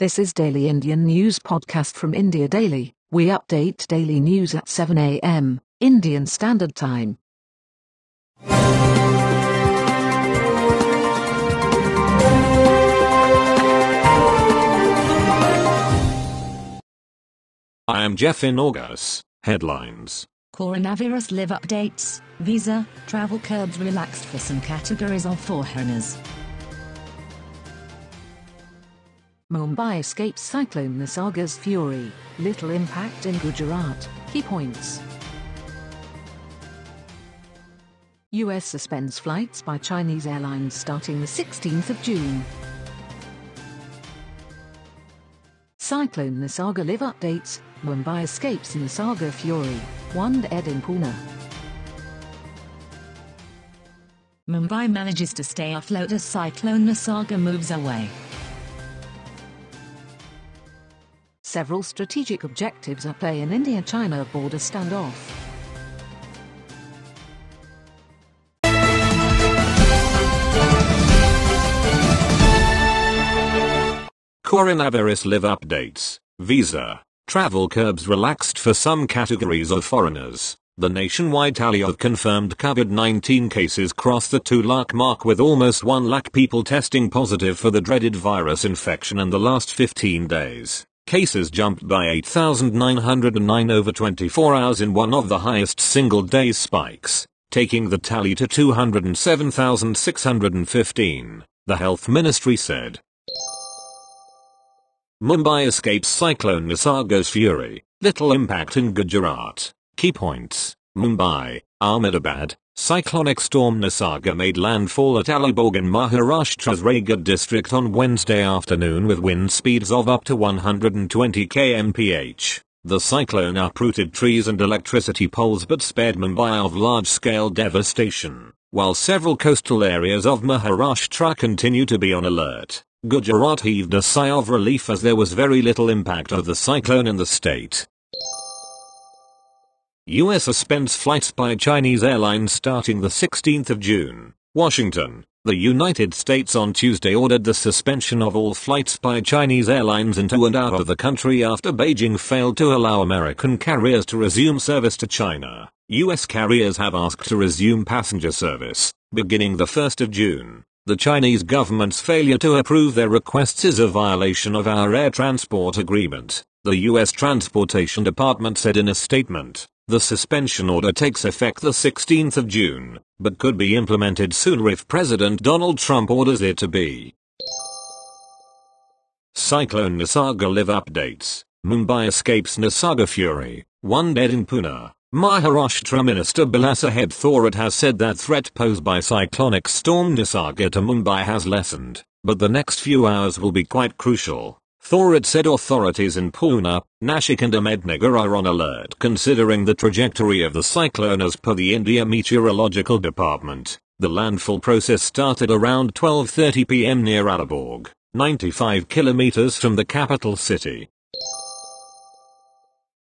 This is Daily Indian News Podcast from India Daily. We update daily news at 7 a.m. Indian Standard Time. I am Jeff in August. Headlines. Coronavirus live updates, visa, travel curbs relaxed for some categories of foreigners. Mumbai escapes cyclone Nisarga's fury. Little impact in Gujarat. Key points. US suspends flights by Chinese airlines starting the 16th of June. Cyclone Nisarga live updates. Mumbai escapes Nisarga fury. One dead in Pune. Mumbai manages to stay afloat as cyclone Nisarga moves away. Several strategic objectives at play in India-China border standoff. Coronavirus live updates. Visa. Travel curbs relaxed for some categories of foreigners. The nationwide tally of confirmed COVID-19 cases crossed the 2 lakh mark with almost 1 lakh people testing positive for the dreaded virus infection in the last 15 days. Cases jumped by 8,909 over 24 hours in one of the highest single day spikes, taking the tally to 207,615, the health ministry said. Mumbai escapes cyclone Nisarga's fury, little impact in Gujarat. Key points, Mumbai, Ahmedabad, Cyclonic storm Nisarga made landfall at Alibag in Maharashtra's Raigad district on Wednesday afternoon with wind speeds of up to 120 kmph. The cyclone uprooted trees and electricity poles but spared Mumbai of large-scale devastation, while several coastal areas of Maharashtra continue to be on alert. Gujarat heaved a sigh of relief as there was very little impact of the cyclone in the state. U.S. suspends flights by Chinese airlines starting the 16th of June. Washington. The United States on Tuesday ordered the suspension of all flights by Chinese airlines into and out of the country after Beijing failed to allow American carriers to resume service to China. U.S. carriers have asked to resume passenger service, beginning the 1st of June. The Chinese government's failure to approve their requests is a violation of our air transport agreement, the U.S. Transportation Department said in a statement. The suspension order takes effect the 16th of June, but could be implemented sooner if President Donald Trump orders it to be. Cyclone Nisarga live updates. Mumbai escapes Nisarga fury. One dead in Pune. Maharashtra Minister Balasaheb Thorat has said that threat posed by cyclonic storm Nisarga to Mumbai has lessened, but the next few hours will be quite crucial. Thorat said authorities in Pune, Nashik and Ahmednagar are on alert considering the trajectory of the cyclone as per the India Meteorological Department. The landfall process started around 12.30 pm near Alibag, 95 kilometers from the capital city.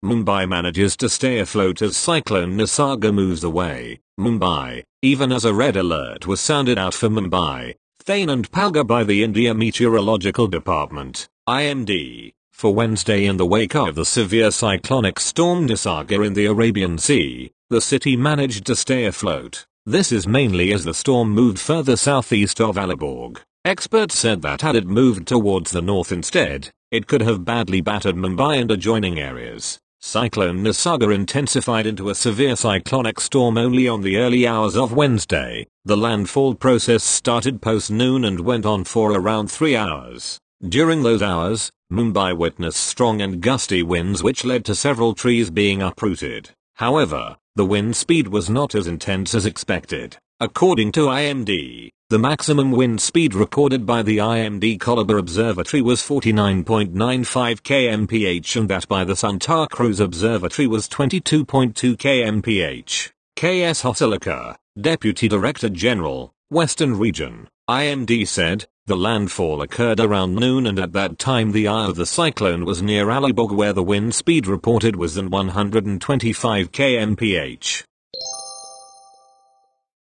Mumbai manages to stay afloat as cyclone Nisarga moves away. Mumbai, even as a red alert was sounded out for Mumbai, Thane and Palghar by the India Meteorological Department. IMD, for Wednesday in the wake of the severe cyclonic storm Nisarga in the Arabian Sea, the city managed to stay afloat. This is mainly as the storm moved further southeast of Alibag. Experts said that had it moved towards the north instead, it could have badly battered Mumbai and adjoining areas. Cyclone Nisarga intensified into a severe cyclonic storm only on the early hours of Wednesday. The landfall process started post noon and went on for around three hours. During those hours, Mumbai witnessed strong and gusty winds which led to several trees being uprooted. However, the wind speed was not as intense as expected. According to IMD, the maximum wind speed recorded by the IMD Colaba Observatory was 49.95 kmph and that by the Santa Cruz Observatory was 22.2 kmph. KS Hosalikar, Deputy Director General, Western Region, IMD said, the landfall occurred around noon and at that time the eye of the cyclone was near Alibag where the wind speed reported was than 125 kmph.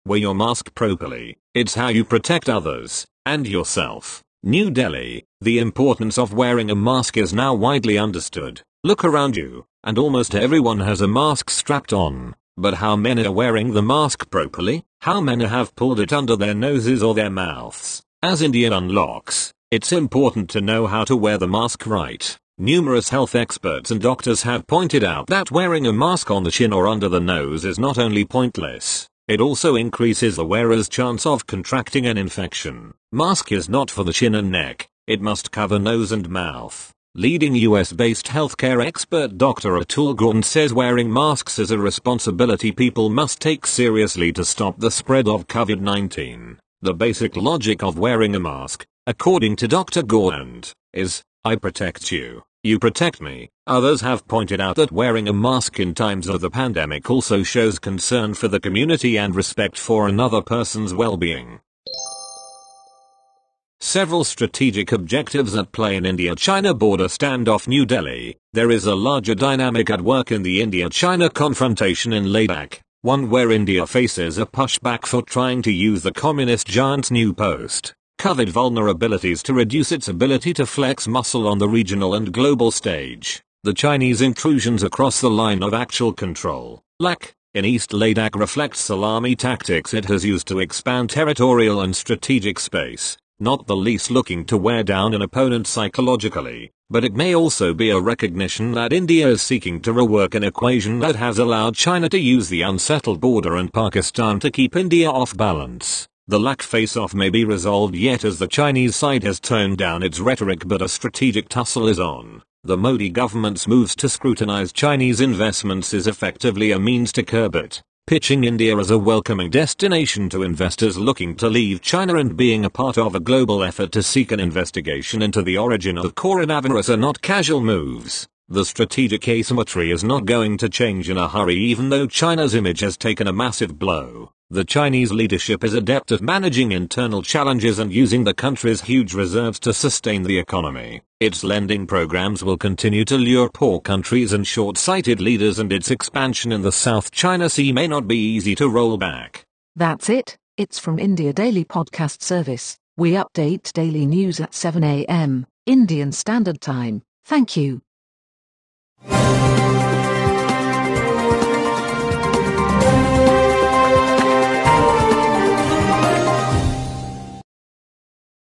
Wear your mask properly, it's how you protect others, and yourself. New Delhi, the importance of wearing a mask is now widely understood. Look around you, and almost everyone has a mask strapped on. But how many are wearing the mask properly? How many have pulled it under their noses or their mouths? As India unlocks, it's important to know how to wear the mask right. Numerous health experts and doctors have pointed out that wearing a mask on the chin or under the nose is not only pointless, it also increases the wearer's chance of contracting an infection. Mask is not for the chin and neck, it must cover nose and mouth. Leading US-based healthcare expert Dr. Atul Gawande says wearing masks is a responsibility people must take seriously to stop the spread of COVID-19. The basic logic of wearing a mask, according to Dr. Gawande, is, I protect you, you protect me. Others have pointed out that wearing a mask in times of the pandemic also shows concern for the community and respect for another person's well-being. Several strategic objectives at play in India-China border standoff New Delhi. There is a larger dynamic at work in the India-China confrontation in Ladakh, one where India faces a pushback for trying to use the communist giant's new post COVID vulnerabilities to reduce its ability to flex muscle on the regional and global stage. The Chinese intrusions across the line of actual control, LAC, in East Ladakh reflects salami tactics it has used to expand territorial and strategic space, not the least looking to wear down an opponent psychologically, but it may also be a recognition that India is seeking to rework an equation that has allowed China to use the unsettled border and Pakistan to keep India off balance. The LAC face-off may be resolved yet as the Chinese side has toned down its rhetoric but a strategic tussle is on. The Modi government's moves to scrutinize Chinese investments is effectively a means to curb it, pitching India as a welcoming destination to investors looking to leave China and being a part of a global effort to seek an investigation into the origin of coronavirus are not casual moves. The strategic asymmetry is not going to change in a hurry even though China's image has taken a massive blow. The Chinese leadership is adept at managing internal challenges and using the country's huge reserves to sustain the economy. Its lending programs will continue to lure poor countries and short-sighted leaders and its expansion in the South China Sea may not be easy to roll back. That's it. It's from India Daily Podcast Service. We update daily news at 7 a.m. Indian Standard Time. Thank you.